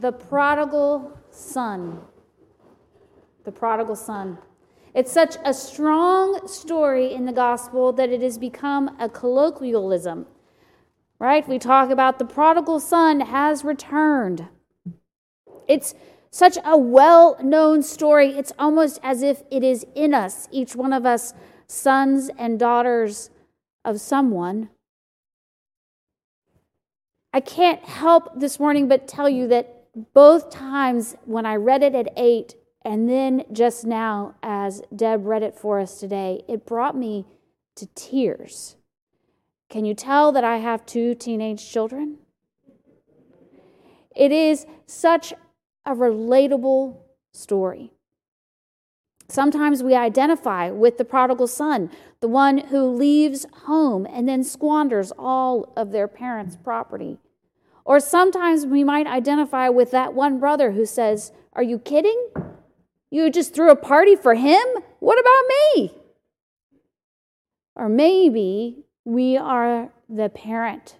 the prodigal son. The prodigal son. It's such a strong story in the gospel that it has become a colloquialism. Right? We talk about the prodigal son has returned. It's such a well known story. It's almost as if it is in us, each one of us, sons and daughters of someone. I can't help this morning but tell you that both times when I read it at eight, and then just now as Deb read it for us today, it brought me to tears. Can you tell that I have two teenage children? It is such a relatable story. Sometimes we identify with the prodigal son, the one who leaves home and then squanders all of their parents' property. Or sometimes we might identify with that one brother who says, Are you kidding? You just threw a party for him? What about me? Or maybe we are the parent,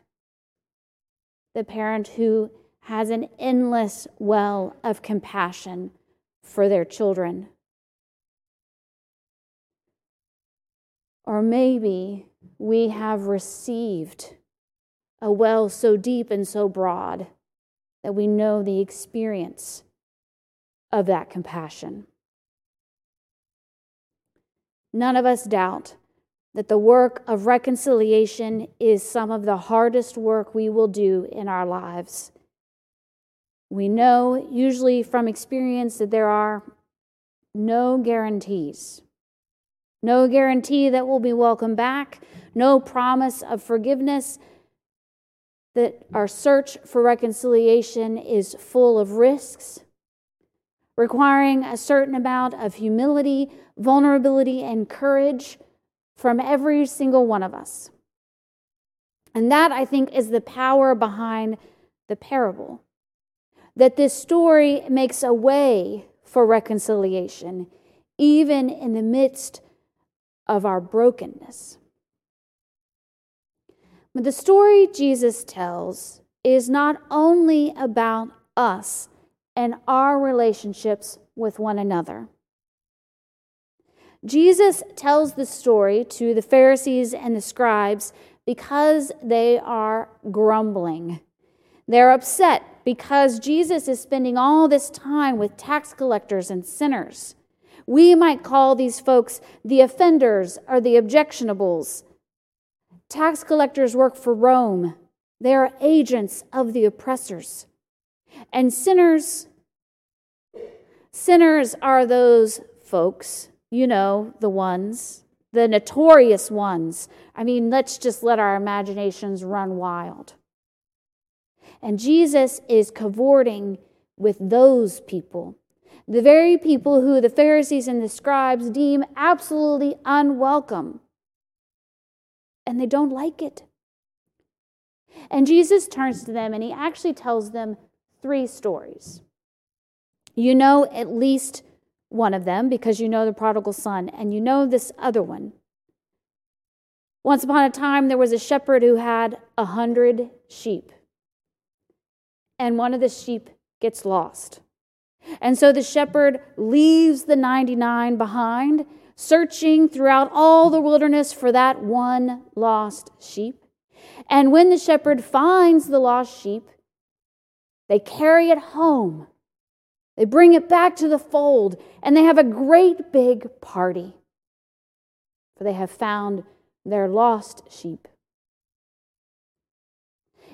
the parent who has an endless well of compassion for their children. Or maybe we have received a well so deep and so broad that we know the experience of that compassion. None of us doubt that the work of reconciliation is some of the hardest work we will do in our lives. We know, usually from experience, that there are no guarantees. No guarantee that we'll be welcome back, no promise of forgiveness, that our search for reconciliation is full of risks, requiring a certain amount of humility, vulnerability, and courage from every single one of us. And that, I think, is the power behind the parable. That this story makes a way for reconciliation, even in the midst of our brokenness. But the story Jesus tells is not only about us and our relationships with one another. Jesus tells the story to the Pharisees and the scribes because they are grumbling. They're upset because Jesus is spending all this time with tax collectors and sinners. We might call these folks the offenders or the objectionables. Tax collectors work for Rome, they are agents of the oppressors. And sinners, sinners are those folks, you know, the ones, the notorious ones. I mean, let's just let our imaginations run wild. And Jesus is cavorting with those people, the very people who the Pharisees and the scribes deem absolutely unwelcome and they don't like it. And Jesus turns to them and he actually tells them three stories. You know at least one of them because you know the prodigal son, and you know this other one. Once upon a time, there was a shepherd who had a hundred sheep, and one of the sheep gets lost. And so the shepherd leaves the 99 behind searching throughout all the wilderness for that one lost sheep. And when the shepherd finds the lost sheep, they carry it home. They bring it back to the fold, and they have a great big party. For they have found their lost sheep.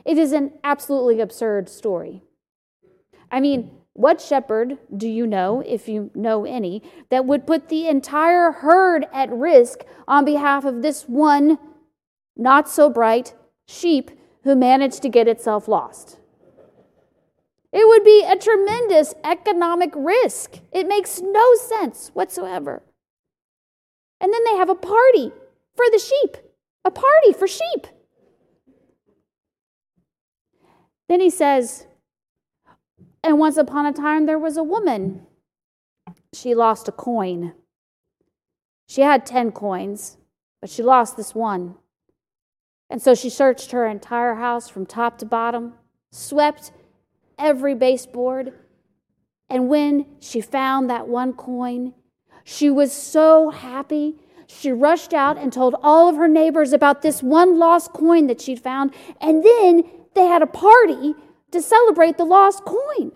It is an absolutely absurd story. I mean, what shepherd do you know, if you know any, that would put the entire herd at risk on behalf of this one not so bright sheep who managed to get itself lost? It would be a tremendous economic risk. It makes no sense whatsoever. And then they have a party for the sheep, a party for sheep. Then he says, and once upon a time, there was a woman. She lost a coin. She had 10 coins, but she lost this one. And so she searched her entire house from top to bottom, swept every baseboard. And when she found that one coin, she was so happy. She rushed out and told all of her neighbors about this one lost coin that she'd found. And then they had a party to celebrate the lost coin.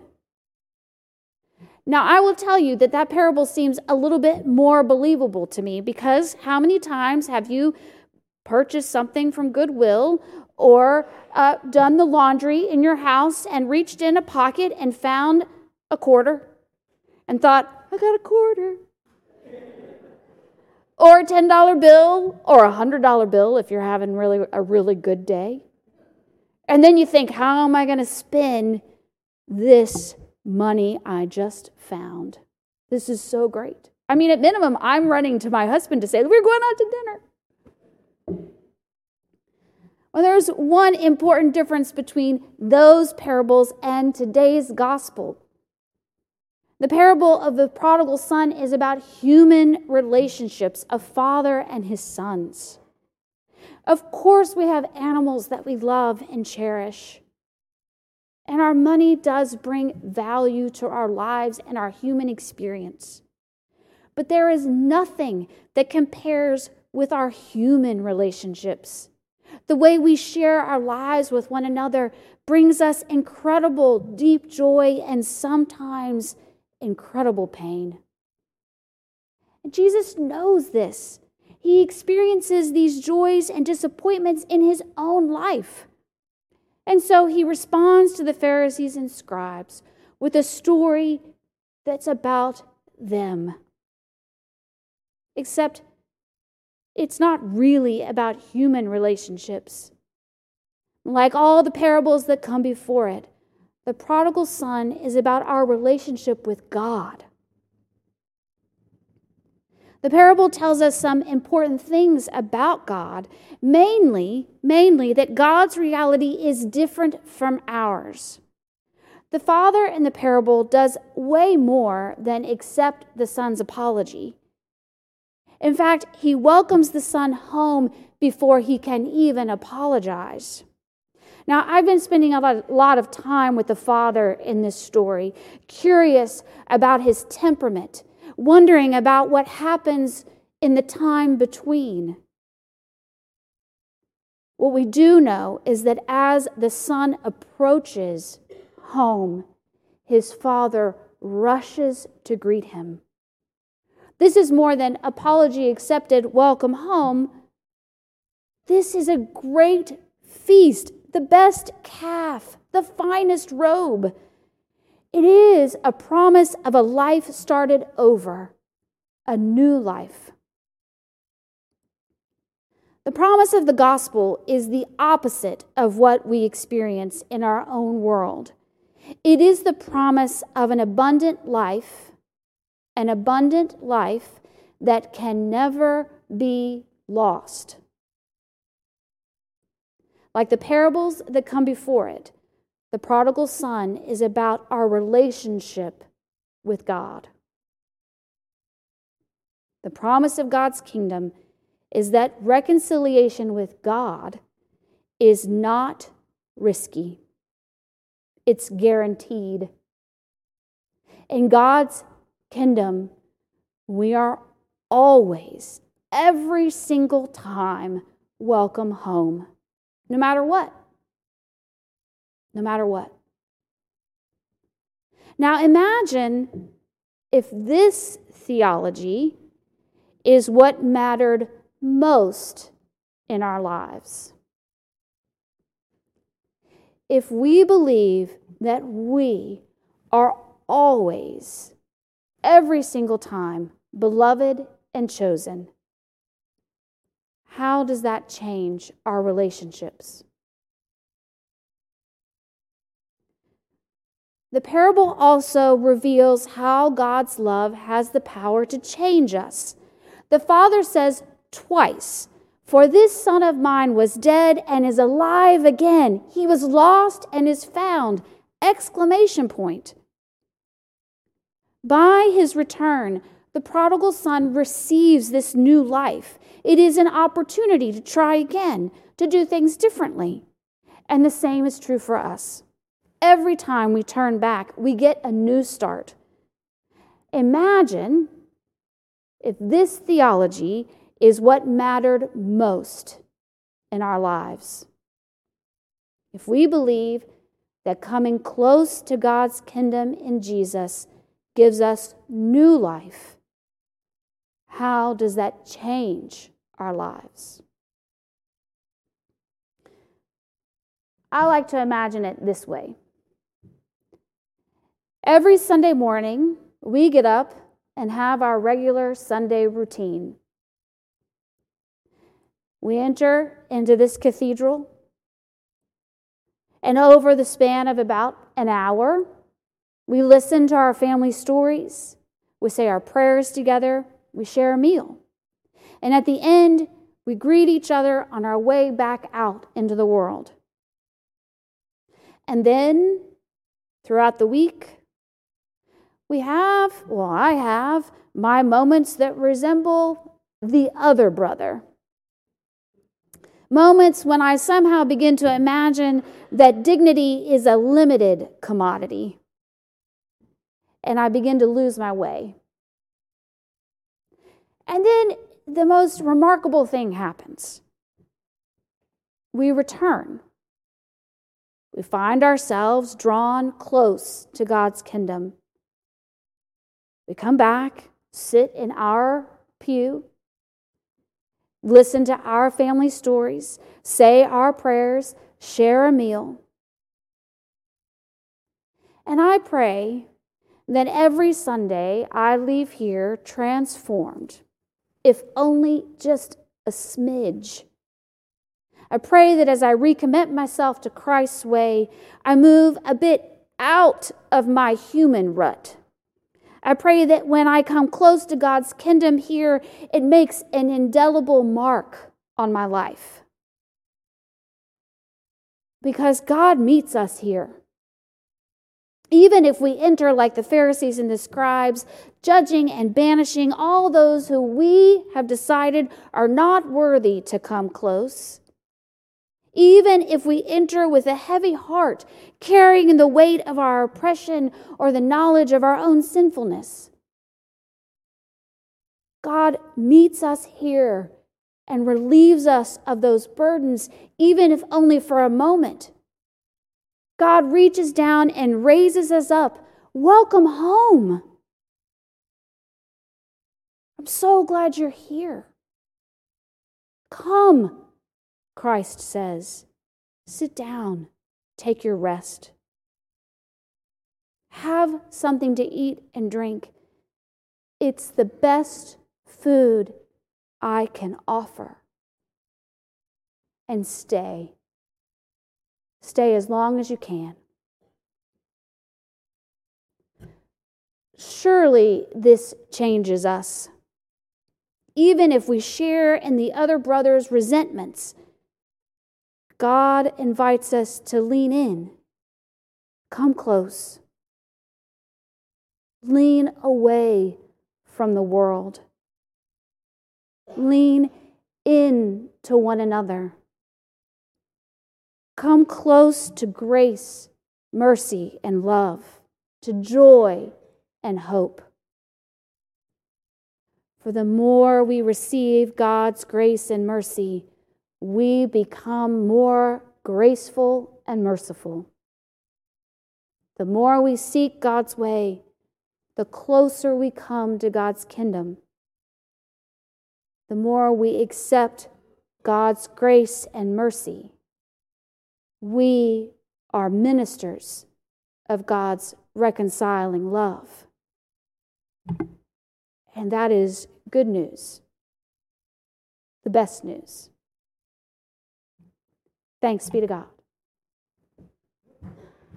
Now, I will tell you that that parable seems a little bit more believable to me because how many times have you purchased something from Goodwill or uh, done the laundry in your house and reached in a pocket and found a quarter and thought, I got a quarter? or a $10 bill or a $100 bill if you're having really a really good day. And then you think, how am I going to spend this money I just found? This is so great. I mean, at minimum, I'm running to my husband to say, we're going out to dinner. Well, there's one important difference between those parables and today's gospel. The parable of the prodigal son is about human relationships, a father and his sons. Of course, we have animals that we love and cherish. And our money does bring value to our lives and our human experience. But there is nothing that compares with our human relationships. The way we share our lives with one another brings us incredible, deep joy and sometimes incredible pain. Jesus knows this. He experiences these joys and disappointments in his own life. And so he responds to the Pharisees and scribes with a story that's about them. Except it's not really about human relationships. Like all the parables that come before it, the prodigal son is about our relationship with God. The parable tells us some important things about God, mainly, mainly that God's reality is different from ours. The father in the parable does way more than accept the son's apology. In fact, he welcomes the son home before he can even apologize. Now, I've been spending a lot of time with the father in this story, curious about his temperament, wondering about what happens in the time between. What we do know is that as the son approaches home, his father rushes to greet him. This is more than apology accepted, welcome home. This is a great feast the best calf, the finest robe. It is a promise of a life started over, a new life. The promise of the gospel is the opposite of what we experience in our own world. It is the promise of an abundant life, an abundant life that can never be lost. Like the parables that come before it, the prodigal son is about our relationship with God. The promise of God's kingdom is that reconciliation with God is not risky, it's guaranteed. In God's kingdom, we are always, every single time, welcome home no matter what. No matter what. Now imagine if this theology is what mattered most in our lives. If we believe that we are always, every single time, beloved and chosen, how does that change our relationships? The parable also reveals how God's love has the power to change us. The Father says twice, For this son of mine was dead and is alive again. He was lost and is found! Exclamation point. By his return, the prodigal son receives this new life. It is an opportunity to try again, to do things differently. And the same is true for us. Every time we turn back, we get a new start. Imagine if this theology is what mattered most in our lives. If we believe that coming close to God's kingdom in Jesus gives us new life, how does that change our lives? I like to imagine it this way. Every Sunday morning, we get up and have our regular Sunday routine. We enter into this cathedral, and over the span of about an hour, we listen to our family stories, we say our prayers together, we share a meal. And at the end, we greet each other on our way back out into the world. And then throughout the week, we have, well, I have my moments that resemble the other brother. Moments when I somehow begin to imagine that dignity is a limited commodity. And I begin to lose my way. And then the most remarkable thing happens. We return we find ourselves drawn close to God's kingdom. We come back, sit in our pew, listen to our family stories, say our prayers, share a meal. And I pray that every Sunday I leave here transformed, if only just a smidge I pray that as I recommit myself to Christ's way, I move a bit out of my human rut. I pray that when I come close to God's kingdom here, it makes an indelible mark on my life. Because God meets us here. Even if we enter like the Pharisees and the scribes, judging and banishing all those who we have decided are not worthy to come close, even if we enter with a heavy heart, carrying the weight of our oppression or the knowledge of our own sinfulness. God meets us here and relieves us of those burdens, even if only for a moment. God reaches down and raises us up. Welcome home. I'm so glad you're here. Come. Christ says, Sit down, take your rest. Have something to eat and drink. It's the best food I can offer. And stay. Stay as long as you can. Surely this changes us. Even if we share in the other brother's resentments God invites us to lean in, come close, lean away from the world, lean in to one another. Come close to grace, mercy, and love, to joy and hope. For the more we receive God's grace and mercy, we become more graceful and merciful. The more we seek God's way, the closer we come to God's kingdom. The more we accept God's grace and mercy, we are ministers of God's reconciling love. And that is good news, the best news. Thanks be to God.